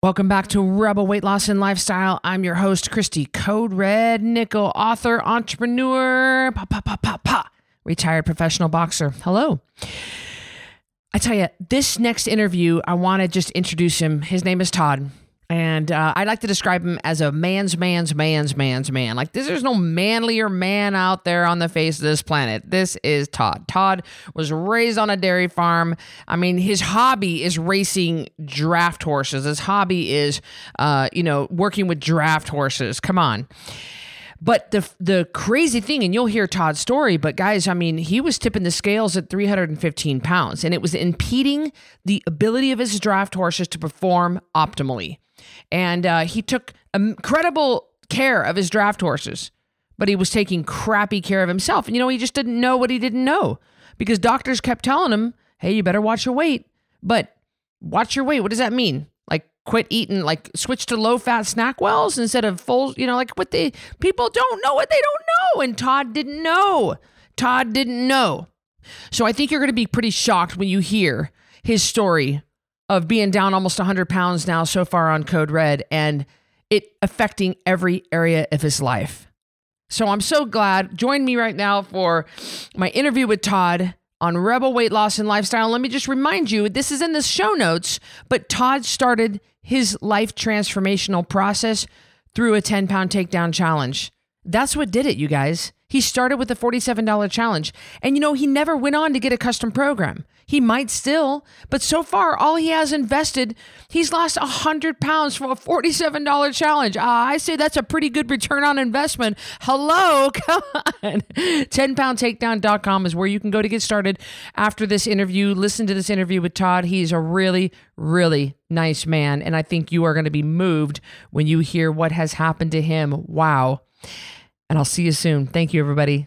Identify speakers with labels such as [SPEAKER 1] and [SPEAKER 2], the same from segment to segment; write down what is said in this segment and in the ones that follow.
[SPEAKER 1] Welcome back to Rebel Weight Loss and Lifestyle. I'm your host, Cristy Code Red Nickel, author, entrepreneur, pa, pa, pa, pa, pa, retired professional boxer. Hello. I tell you, this next interview, I want to just introduce him. His name is Todd. And uh, I like to describe him as a man's man's man's man's man. Like this, there's no manlier man out there on the face of this planet. This is Todd. Todd was raised on a dairy farm. I mean, his hobby is racing draft horses. His hobby is, uh, you know, working with draft horses. Come on. But the the crazy thing, and you'll hear Todd's story, but guys, I mean, he was tipping the scales at 315 pounds, and it was impeding the ability of his draft horses to perform optimally. And uh, he took incredible care of his draft horses, but he was taking crappy care of himself. And you know, he just didn't know what he didn't know because doctors kept telling him, hey, you better watch your weight. But watch your weight. What does that mean? Like quit eating, like switch to low fat SnackWells instead of full, you know, like what they people don't know what they don't know. And Todd didn't know. Todd didn't know. So I think you're going to be pretty shocked when you hear his story of being down almost 100 pounds now so far on Code Red and it affecting every area of his life. So I'm so glad. Join me right now for my interview with Todd on Rebel Weight Loss and Lifestyle. Let me just remind you this is in the show notes, but Todd started his life transformational process through a 10 pound takedown challenge. That's what did it, you guys. He started with a $47 challenge. And you know, he never went on to get a custom program. He might still, but so far, all he has invested, he's lost 100 pounds from a $47 challenge. Uh, I say that's a pretty good return on investment. Hello, come on. 10poundtakedown.com is where you can go to get started after this interview. Listen to this interview with Todd. He's a really, really nice man. And I think you are going to be moved when you hear what has happened to him. Wow. And I'll see you soon. Thank you, everybody.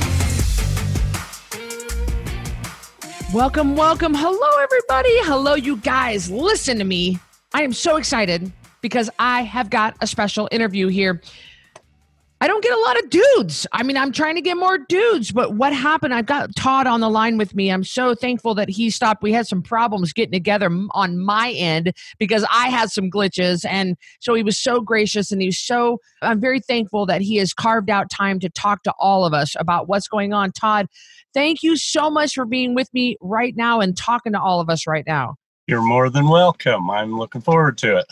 [SPEAKER 1] Welcome, welcome. Hello, everybody. Hello, you guys. Listen to me. I am so excited because I have got a special interview here. I don't get a lot of dudes. I mean, I'm trying to get more dudes, but what happened? I've got Todd on the line with me. I'm so thankful that he stopped. We had some problems getting together on my end because I had some glitches. And so he was so gracious and he's so, I'm very thankful that he has carved out time to talk to all of us about what's going on. Todd, Thank you so much for being with me right now and talking to all of us right now.
[SPEAKER 2] You're more than welcome. I'm looking forward to it.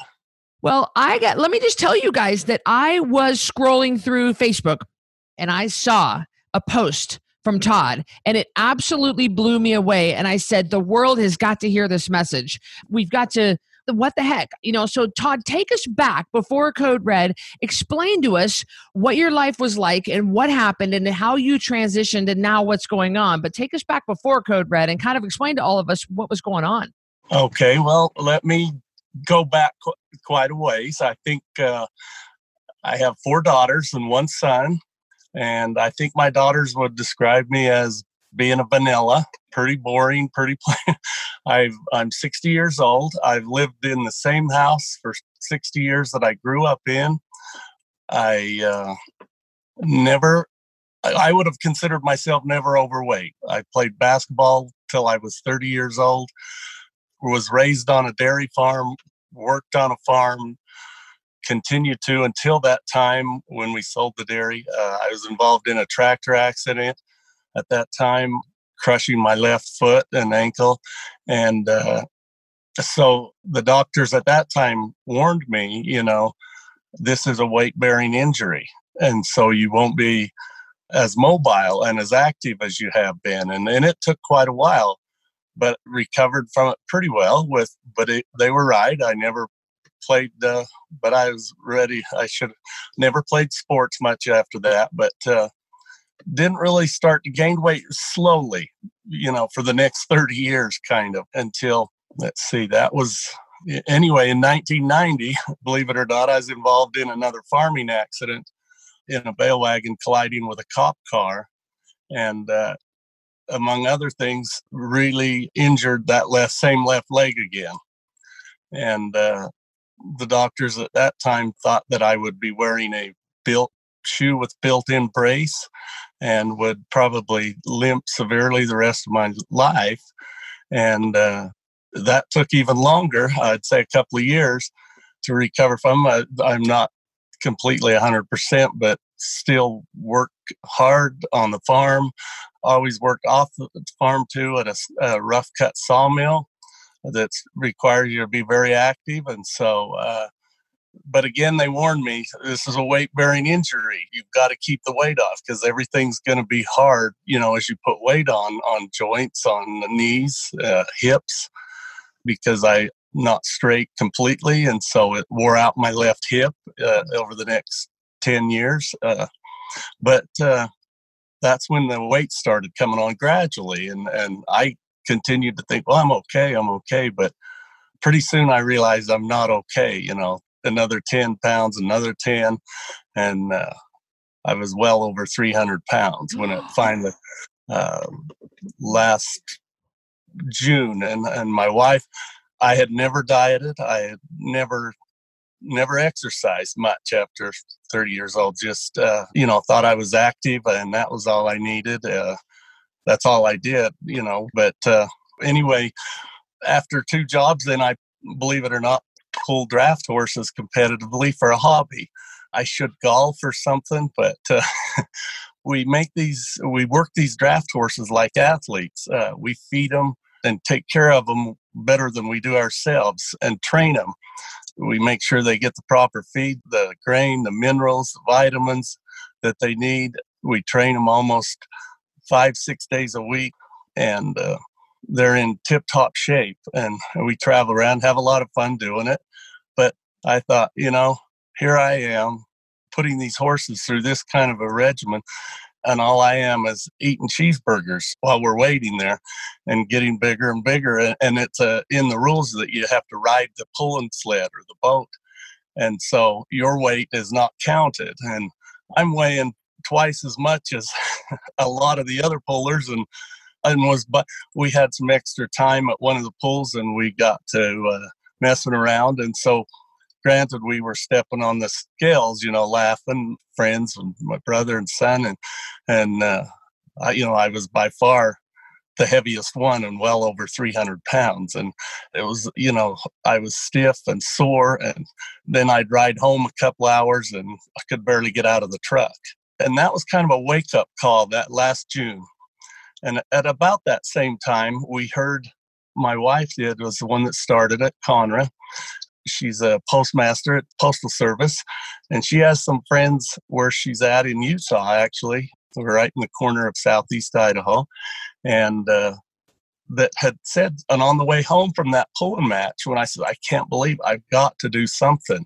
[SPEAKER 1] Well, I got, let me just tell you guys that I was scrolling through Facebook and I saw a post from Todd, and it absolutely blew me away. And I said, The world has got to hear this message. We've got to what the heck? You know, so Todd, take us back before Code Red. Explain to us what your life was like and what happened and how you transitioned and now what's going on. But take us back before Code Red and kind of explain to all of us what was going on.
[SPEAKER 2] Okay, well, let me go back qu- quite a ways. I think uh, I have four daughters and one son. And I think my daughters would describe me as being a vanilla, pretty boring, pretty plain. I've I'm 60 years old. I've lived in the same house for 60 years that I grew up in. I uh, never I would have considered myself never overweight. I played basketball till I was 30 years old. Was raised on a dairy farm, worked on a farm, continued to until that time when we sold the dairy. Uh, I was involved in a tractor accident at that time, crushing my left foot and ankle. And uh, so the doctors at that time warned me, you know, this is a weight bearing injury. And so you won't be as mobile and as active as you have been. And, and it took quite a while, but recovered from it pretty well with, but it, they were right. I never played, uh, but I was ready. I should never played sports much after that, but, uh, didn't really start to gain weight slowly, you know, for the next 30 years, kind of until let's see, that was anyway, in 1990, believe it or not, I was involved in another farming accident in a bale wagon colliding with a cop car. And uh, among other things, really injured that left same left leg again. And uh, the doctors at that time thought that I would be wearing a built shoe with built-in brace and would probably limp severely the rest of my life. And uh, that took even longer. I'd say a couple of years to recover from. I, I'm not completely 100%, but still work hard on the farm. Always worked off the farm too at a, a rough cut sawmill that requires you to be very active. And so, uh, but again, they warned me this is a weight bearing injury. You've got to keep the weight off because everything's going to be hard, you know, as you put weight on on joints, on the knees, uh, hips, because I not straight completely, and so it wore out my left hip uh, over the next ten years. Uh, but uh, that's when the weight started coming on gradually, and and I continued to think, well, I'm okay, I'm okay, but pretty soon I realized I'm not okay. You know, another ten pounds, another ten, and uh, I was well over 300 pounds when it finally uh, last June, and and my wife I had never dieted. I had never never exercised much after 30 years old. Just uh, you know, thought I was active, and that was all I needed. Uh, that's all I did, you know. But uh, anyway, after two jobs, then I believe it or not, pulled draft horses competitively for a hobby. I should golf or something, but uh, we make these, we work these draft horses like athletes. Uh, we feed them and take care of them better than we do ourselves and train them. We make sure they get the proper feed, the grain, the minerals, the vitamins that they need. We train them almost five, six days a week, and uh, they're in tip top shape. And we travel around, have a lot of fun doing it. I thought, you know, here I am putting these horses through this kind of a regimen and all I am is eating cheeseburgers while we're waiting there and getting bigger and bigger. And it's uh, in the rules that you have to ride the pulling sled or the boat. And so your weight is not counted. And I'm weighing twice as much as a lot of the other pullers and and was but we had some extra time at one of the pools and we got to uh, messing around and so granted we were stepping on the scales you know laughing friends and my brother and son and and uh, I, you know i was by far the heaviest one and well over 300 pounds and it was you know i was stiff and sore and then i'd ride home a couple hours and i could barely get out of the truck. And that was kind of a wake up call that last june. And at about that same time we heard my wife did was the one that started it conra She's a postmaster at Postal Service, and she has some friends where she's at in Utah, actually, We're right in the corner of southeast Idaho, and uh, that had said, and on the way home from that pulling match, when I said, I can't believe I've got to do something.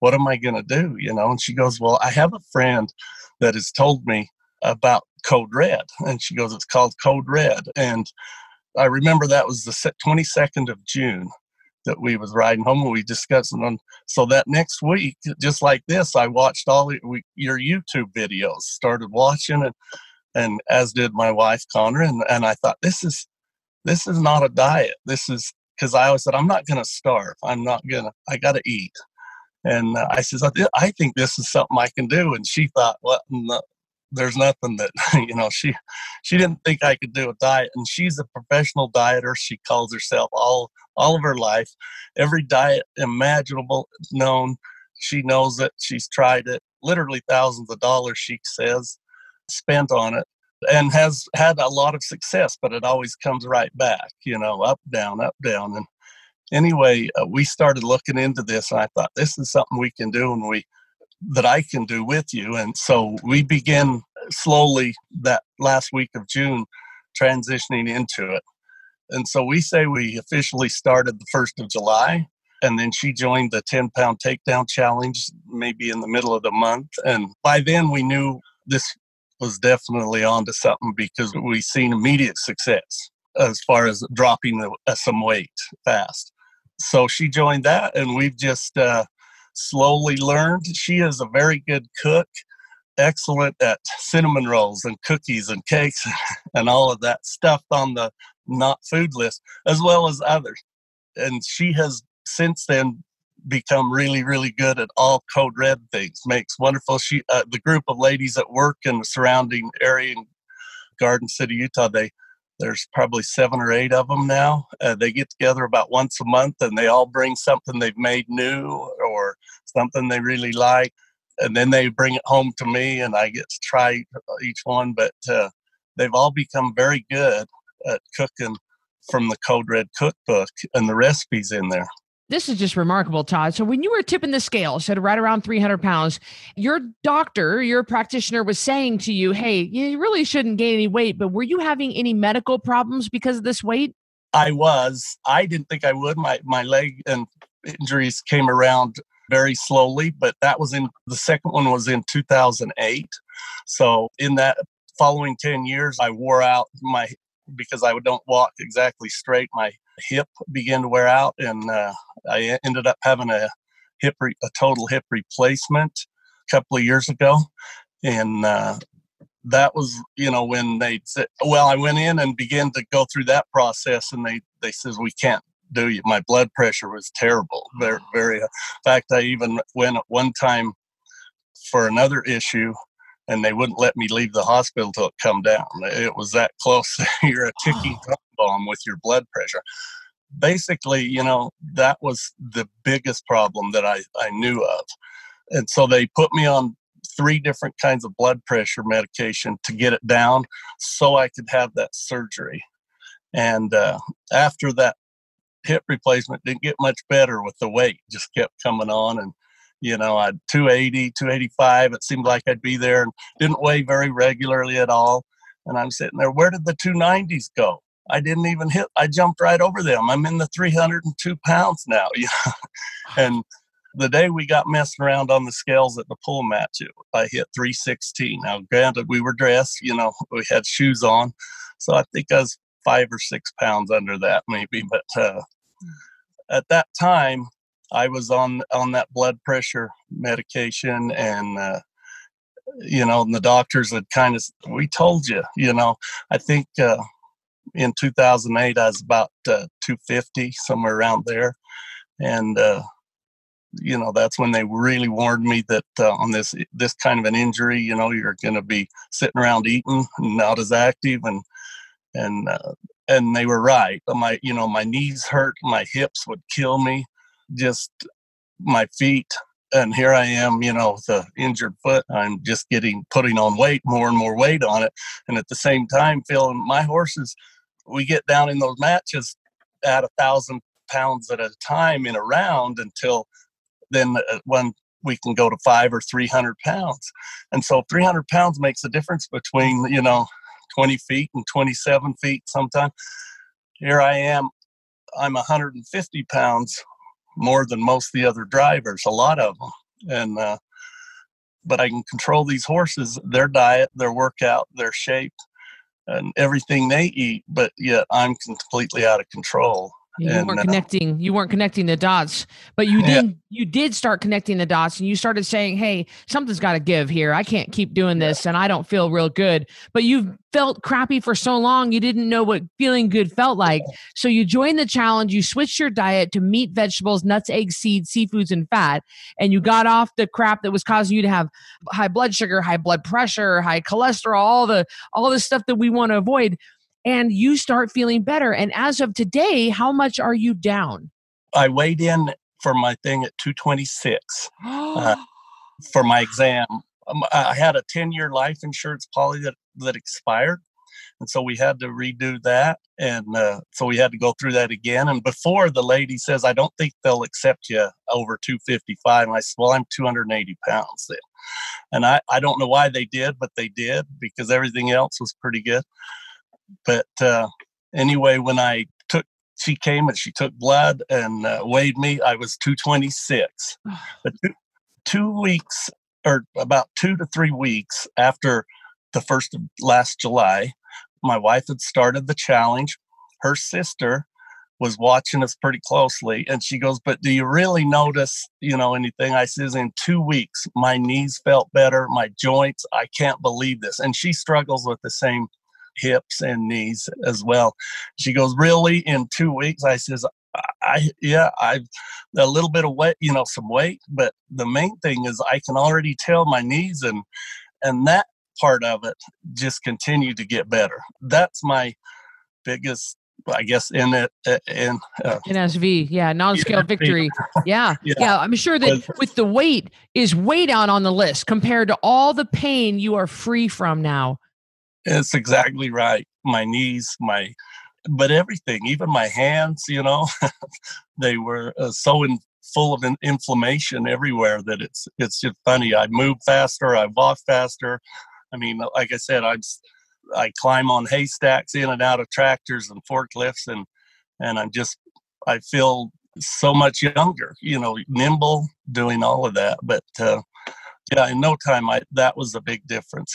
[SPEAKER 2] What am I going to do? You know, and she goes, Well, I have a friend that has told me about Code Red, and she goes, It's called Code Red, and I remember that was the 22nd of June that we was riding home and we discussing them. So that next week, just like this, I watched all your YouTube videos, started watching it, and as did my wife Connor. And, and I thought this is this is not a diet. This is because I always said I'm not going to starve. I'm not gonna. I got to eat. And uh, I says I I think this is something I can do. And she thought, no, there's nothing that you know she she didn't think I could do a diet and she's a professional dieter. She calls herself all all of her life. Every diet imaginable known she knows it. She's tried it. Literally thousands of dollars she says spent on it and has had a lot of success but it always comes right back you know up down up down. And anyway uh, we started looking into this and i thought this is something we can do and we that I can do with you. And so we begin slowly that last week of June transitioning into it. And so we say we officially started the 1st of July. And then she joined the 10 pound takedown challenge maybe in the middle of the month. And by then we knew this was definitely onto something because we've seen immediate success as far as dropping the, uh, some weight fast. so she joined that, and we've just uh, slowly learned. She is a very good cook, excellent at cinnamon rolls and cookies and cakes and all of that stuff on the not food list, as well as others. And she has since then become really, really good at all code red things. Makes wonderful. She, uh, the group of ladies at work in the surrounding area in Garden City, Utah, they there's probably seven or eight of them now. Uh, they get together about once a month, and they all bring something they've made new or something they really like, and then they bring it home to me, and I get to try each one. But uh, they've all become very good at cooking from the Code Red cookbook and the recipes in there.
[SPEAKER 1] This is just remarkable, Todd. So, when you were tipping the scale, said right around 300 pounds, your doctor, your practitioner was saying to you, Hey, you really shouldn't gain any weight, but were you having any medical problems because of this weight?
[SPEAKER 2] I was. I didn't think I would. My, my leg and injuries came around very slowly, but that was in the second one was in 2008. So, in that following 10 years, I wore out my because I don't walk exactly straight. My hip began to wear out, and uh, I ended up having a hip re- a total hip replacement a couple of years ago, and uh, that was you know when they said, well, I went in and began to go through that process, and they they says we can't do you. My blood pressure was terrible, very very. In fact, I even went at one time for another issue and they wouldn't let me leave the hospital till it come down. It was that close. You're a ticking time bomb with your blood pressure. Basically, you know, that was the biggest problem that I, I knew of. And so they put me on three different kinds of blood pressure medication to get it down so I could have that surgery. And uh, after that hip replacement, didn't get much better with the weight, just kept coming on. And you know, I'd 280, 285. It seemed like I'd be there and didn't weigh very regularly at all. And I'm sitting there, where did the 290s go? I didn't even hit, I jumped right over them. I'm in the 302 pounds now. and the day we got messing around on the scales at the pool match, I hit 316. Now, granted, we were dressed, you know, we had shoes on. So I think I was five or six pounds under that, maybe. But uh, at that time, I was on on that blood pressure medication, and uh, you know, and the doctors had kind of we told you, you know, I think uh, in 2008 I was about uh, 250 somewhere around there, and uh, you know that's when they really warned me that uh, on this this kind of an injury, you know, you're going to be sitting around eating, and not as active, and and uh, and they were right. My you know my knees hurt, my hips would kill me just my feet and here I am, you know, with the injured foot. I'm just getting putting on weight, more and more weight on it, and at the same time, feeling my horses. We get down in those matches at a thousand pounds at a time in a round until then uh, when we can go to five or three hundred pounds, and so three hundred pounds makes a difference between you know twenty feet and twenty seven feet. Sometimes here I am, I'm 150 pounds more than most the other drivers, a lot of them. And, uh, but I can control these horses, their diet, their workout, their shape, and everything they eat, but yet I'm completely out of control.
[SPEAKER 1] You
[SPEAKER 2] and,
[SPEAKER 1] weren't uh, connecting. You weren't connecting the dots, but you
[SPEAKER 2] yeah.
[SPEAKER 1] did. You did start connecting the dots, and you started saying, "Hey, something's got to give here. I can't keep doing this, and I don't feel real good." But you've felt crappy for so long, you didn't know what feeling good felt like. So you joined the challenge. You switched your diet to meat, vegetables, nuts, eggs, seeds, seafoods, and fat, and you got off the crap that was causing you to have high blood sugar, high blood pressure, high cholesterol, all the all the stuff that we want to avoid and you start feeling better. And as of today, how much are you down?
[SPEAKER 2] I weighed in for my thing at 226 uh, for my exam. Um, I had a 10 year life insurance policy that, that expired. And so we had to redo that. And uh, so we had to go through that again. And before the lady says, I don't think they'll accept you over 255. And I said, Well, I'm 280 pounds then. And I, I don't know why they did, but they did because everything else was pretty good but uh, anyway, when I took, she came and she took blood and uh, weighed me. I was 226. but two, two weeks or about two to three weeks after the first of last July, my wife had started the challenge. Her sister was watching us pretty closely and she goes but do you really notice you know anything i says in two weeks my knees felt better my joints i can't believe this and she struggles with the same hips and knees as well she goes really in two weeks i says I yeah, I've a little bit of weight, you know, some weight, but the main thing is I can already tell my knees and and that part of it just continued to get better. That's my biggest I guess in it in
[SPEAKER 1] uh, NSV, yeah, non-scale victory, yeah, yeah, yeah. I'm sure that with the weight is way down on the list compared to all the pain you are free from now.
[SPEAKER 2] It's exactly right. My knees, my but everything, even my hands, you know, they were uh, so in, full of in, inflammation everywhere that it's it's just funny. I move faster, I walk faster. I mean, like I said, I'm I climb on haystacks in and out of tractors and forklifts, and and I'm just I feel so much younger, you know, nimble, doing all of that. But uh, yeah, in no time, I that was a big difference.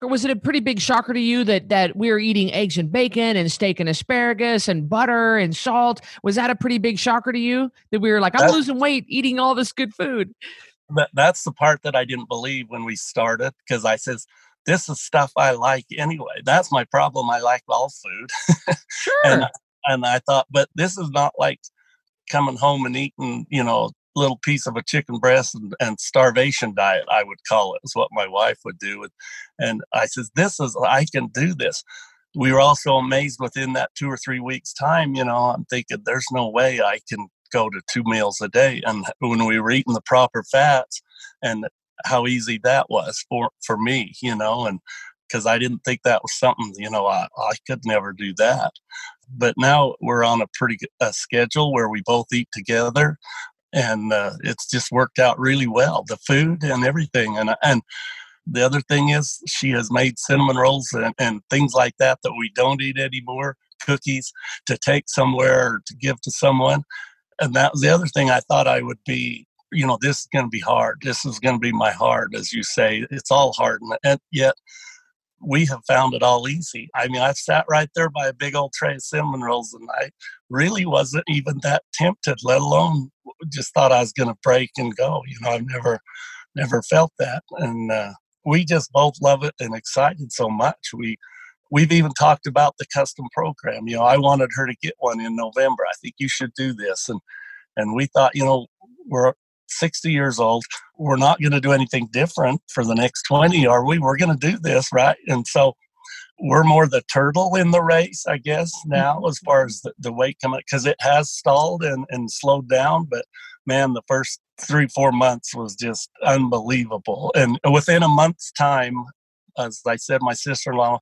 [SPEAKER 1] Or was it a pretty big shocker to you that that we were eating eggs and bacon and steak and asparagus and butter and salt? Was that a pretty big shocker to you that we were like, I'm that's, losing weight eating all this good food?
[SPEAKER 2] That, that's the part that I didn't believe when we started because I says this is stuff I like anyway. That's my problem. I like all food.
[SPEAKER 1] Sure.
[SPEAKER 2] and and I thought, but this is not like coming home and eating, you know, little piece of a chicken breast and, and, starvation diet, I would call it, is what my wife would do. And, and I says, This is, I can do this. We were also amazed within that two or three weeks' time. You know, I'm thinking, there's no way I can go to two meals a day. And when we were eating the proper fats and how easy that was for, for me, you know, and because I didn't think that was something, you know, I, I could never do that. But now we're on a pretty a schedule where we both eat together and uh, it's just worked out really well the food and everything and and the other thing is she has made cinnamon rolls and, and things like that that we don't eat anymore cookies to take somewhere or to give to someone and that was the other thing i thought i would be you know this is going to be hard this is going to be my hard as you say it's all hard and yet we have found it all easy. I mean, I've sat right there by a big old tray of cinnamon rolls and I really wasn't even that tempted, let alone just thought I was going to break and go. You know, I've never, never felt that. And uh, we just both love it and excited so much. We, we've even talked about the custom program. You know, I wanted her to get one in November. I think you should do this. And, and we thought, you know, we're 60 years old. We're not going to do anything different for the next 20, are we? We're going to do this, right? And so we're more the turtle in the race, I guess, now mm-hmm. as far as the, the weight coming, because it has stalled and, and slowed down. But man, the first three, four months was just unbelievable. And within a month's time, as I said, my sister in law,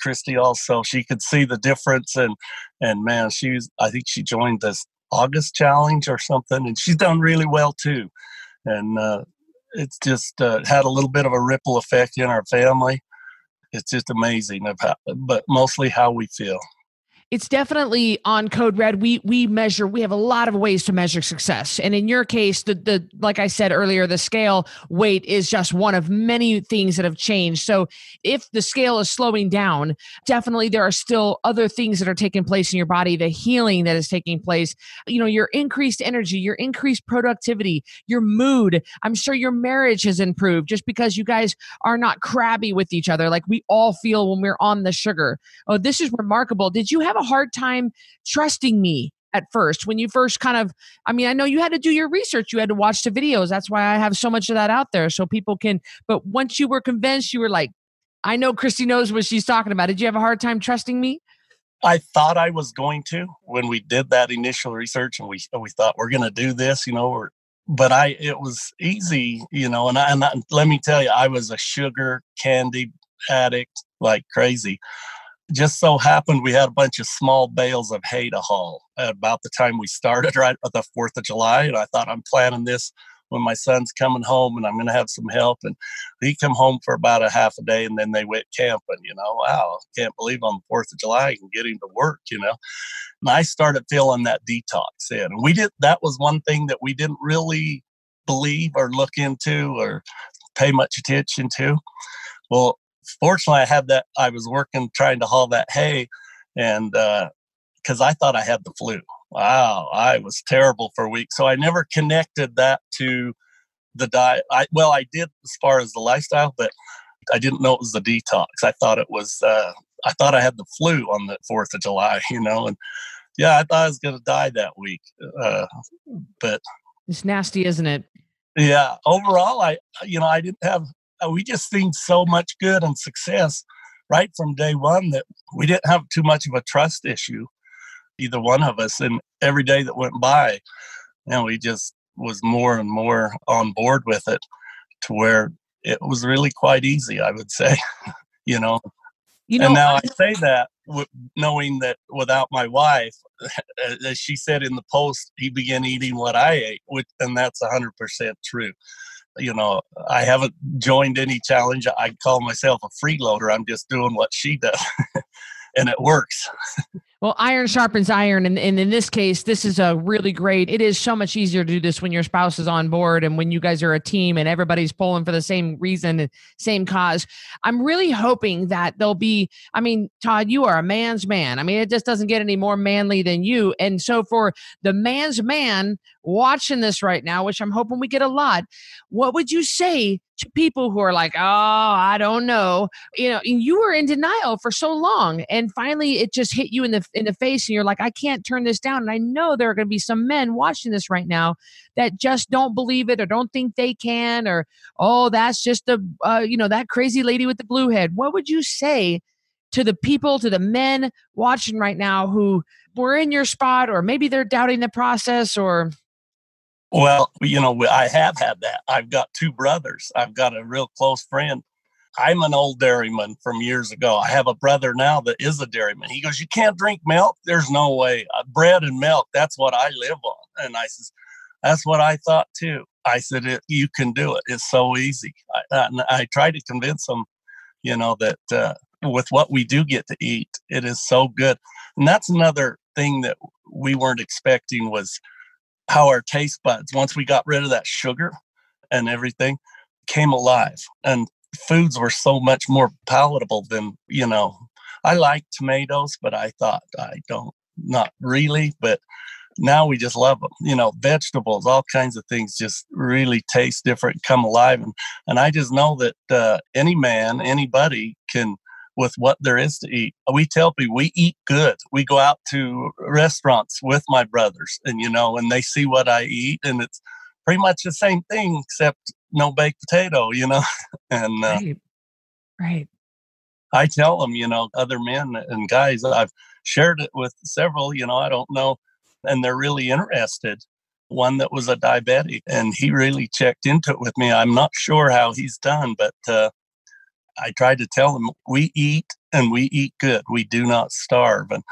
[SPEAKER 2] Christy also, she could see the difference. And, and man, she's, I think she joined this August challenge or something, and she's done really well too. And uh, it's just uh, had a little bit of a ripple effect in our family. It's just amazing, about, but mostly how we feel
[SPEAKER 1] it's definitely on code red. We we measure we have a lot of ways to measure success. And in your case the the like i said earlier the scale weight is just one of many things that have changed. So if the scale is slowing down definitely there are still other things that are taking place in your body the healing that is taking place. You know your increased energy your increased productivity your mood. I'm sure your marriage has improved just because you guys are not crabby with each other. Like we all feel when we're on the sugar. Oh this is remarkable. Did you have have a hard time trusting me at first when you first kind of i mean i know you had to do your research you had to watch the videos that's why i have so much of that out there so people can but once you were convinced you were like i know cristy knows what she's talking about. Did you have a hard time trusting me?
[SPEAKER 2] I thought i was going to when we did that initial research and we we thought we're going to do this you know but i it was easy you know and, I, and I, let me tell you i was a sugar candy addict like crazy just so happened we had a bunch of small bales of hay to haul at about the time we started right at the fourth of july and i thought i'm planning this when my son's coming home and i'm going to have some help and he come home for about a half a day and then they went camping you know? Wow can't believe on the fourth of july i can get him to work you know? And i started feeling that detox in and we did that was one thing that we didn't really believe or look into or pay much attention to. Well fortunately, I had that. I was working trying to haul that hay, and uh, because I thought I had the flu. Wow, I was terrible for a week. So I never connected that to the diet. I well, I did as far as the lifestyle, but I didn't know it was the detox. I thought it was. Uh, I thought I had the flu on the Fourth of July, you know, and yeah, I thought I was going to die that week. Uh, but
[SPEAKER 1] it's nasty, isn't it?
[SPEAKER 2] Yeah. Overall, I you know I didn't have. We just seen so much good and success right from day one that we didn't have too much of a trust issue, either one of us. And every day that went by, you know, we just was more and more on board with it to where it was really quite easy, I would say, you know. You know, and now I, I say that knowing that without my wife, as she said in the post, he began eating what I ate, which, and that's 100% true. You know, I haven't joined any challenge. I call myself a freeloader. I'm just doing what she does, and it works.
[SPEAKER 1] Well, iron sharpens iron. And, and in this case, this is a really great. It is so much easier to do this when your spouse is on board and when you guys are a team and everybody's pulling for the same reason, and same cause. I'm really hoping that there'll be, I mean, Todd, you are a man's man. I mean, it just doesn't get any more manly than you. And so for the man's man watching this right now, which I'm hoping we get a lot, what would you say to people who are like, oh, I don't know. You know, you were in denial for so long. And finally it just hit you in the in the face and you're like, I can't turn this down. And I know there are gonna be some men watching this right now that just don't believe it or don't think they can, or oh, that's just the uh, you know, that crazy lady with the blue head. What would you say to the people, to the men watching right now who were in your spot, or maybe they're doubting the process or
[SPEAKER 2] well, you know, I have had that. I've got two brothers. I've got a real close friend. I'm an old dairyman from years ago. I have a brother now that is a dairyman. He goes, You can't drink milk? There's no way. Uh, bread and milk, that's what I live on. And I says, That's what I thought too. I said, You can do it. It's so easy. I, I try to convince them, you know, that uh, with what we do get to eat, it is so good. And that's another thing that we weren't expecting was how our taste buds, once we got rid of that sugar and everything, came alive. And foods were so much more palatable than, you know, I like tomatoes, but I thought I don't, not really. But now we just love them. You know, vegetables, all kinds of things just really taste different, come alive. And, and I just know that uh, any man, anybody can with what there is to eat. We tell people we eat good. We go out to restaurants with my brothers, and you know, and they see what I eat, and it's pretty much the same thing except no baked potato, you know. and uh, right.
[SPEAKER 1] right.
[SPEAKER 2] I tell them, you know, other men and guys, I've shared it with several, you know, I don't know, and they're really interested. One that was a diabetic, and he really checked into it with me. I'm not sure how he's done, but uh, I tried to tell them we eat and we eat good. We do not starve, and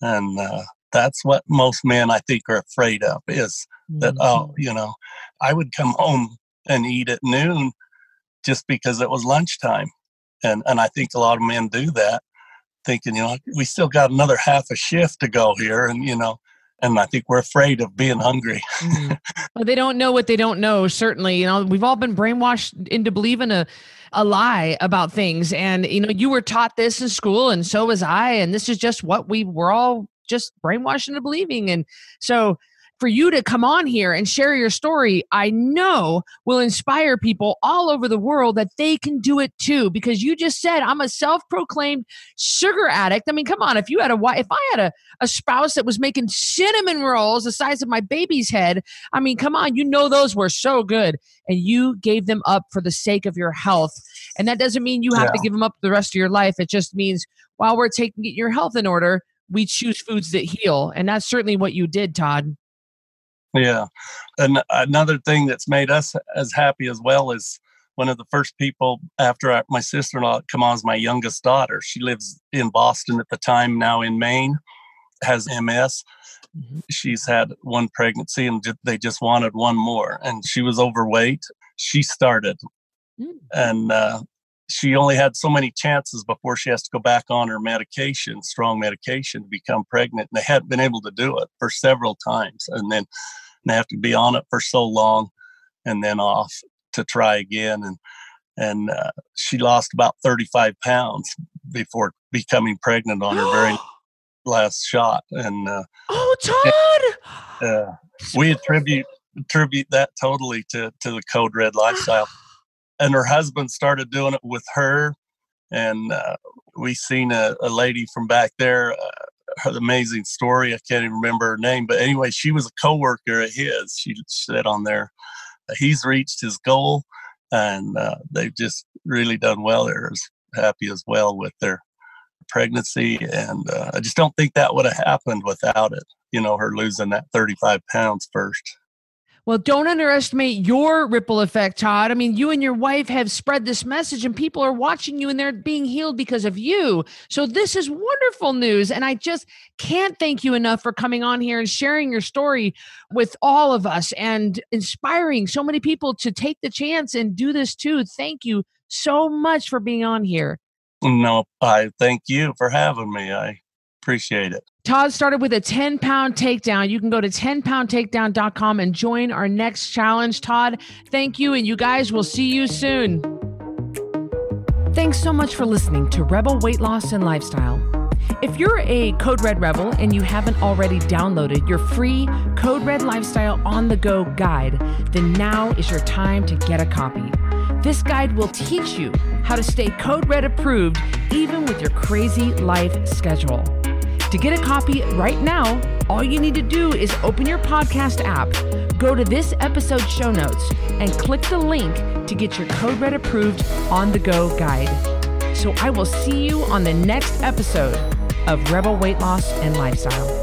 [SPEAKER 2] and uh, that's what most men I think are afraid of is mm-hmm. that oh you know I would come home and eat at noon just because it was lunchtime, and and I think a lot of men do that, thinking you know we still got another half a shift to go here, and you know and I think we're afraid of being hungry.
[SPEAKER 1] mm-hmm. Well, they don't know what they don't know. Certainly, you know, we've all been brainwashed into believing a a lie about things, and you know, you were taught this in school, and so was I, and this is just what we were all just brainwashed into believing, and so for you to come on here and share your story, I know will inspire people all over the world that they can do it too. Because you just said, I'm a self proclaimed sugar addict. I mean, come on, if you had a wife, if I had a, a spouse that was making cinnamon rolls the size of my baby's head, I mean, come on, you know those were so good. And you gave them up for the sake of your health. And that doesn't mean you have yeah. to give them up the rest of your life. It just means while we're taking your health in order, we choose foods that heal. And that's certainly what you did, Todd.
[SPEAKER 2] Yeah. And another thing that's made us as happy as well is one of the first people after I, my sister-in-law come on is my youngest daughter. She lives in Boston at the time, now in Maine, has MS. Mm-hmm. She's had one pregnancy and they just wanted one more. And she was overweight. She started. Mm-hmm. And uh, she only had so many chances before she has to go back on her medication, strong medication, to become pregnant. And they hadn't been able to do it for several times. And then they have to be on it for so long and then off to try again. And and uh, she lost about 35 pounds before becoming pregnant on her very last shot, and uh,
[SPEAKER 1] oh, Todd,
[SPEAKER 2] uh, we attribute attribute that totally to to the code red lifestyle. and her husband started doing it with her, and uh, we seen a, a, lady from back there. Uh, her amazing story. I can't even remember her name, but anyway, she was a coworker of his. She said on there, he's reached his goal, and uh, they've just really done well. They're as happy as well with their pregnancy, and uh, I just don't think that would have happened without it. You know, her losing that 35 pounds first.
[SPEAKER 1] Well, don't underestimate your ripple effect, Todd. I mean, you and your wife have spread this message, and people are watching you and they're being healed because of you. So, this is wonderful news. And I just can't thank you enough for coming on here and sharing your story with all of us and inspiring so many people to take the chance and do this too. Thank you so much for being on here.
[SPEAKER 2] No, I thank you for having me. I appreciate it.
[SPEAKER 1] Todd started with a 10 pound takedown. You can go to 10poundtakedown.com and join our next challenge. Todd, thank you. And you guys will see you soon. Thanks so much for listening to Rebel Weight Loss and Lifestyle. If you're a Code Red Rebel and you haven't already downloaded your free Code Red Lifestyle on the Go guide, then now is your time to get a copy. This guide will teach you how to stay Code Red approved even with your crazy life schedule. To get a copy right now, all you need to do is open your podcast app, go to this episode show notes, and click the link to get your Code Red approved on the go guide. So I will see you on the next episode of Rebel Weight Loss and Lifestyle.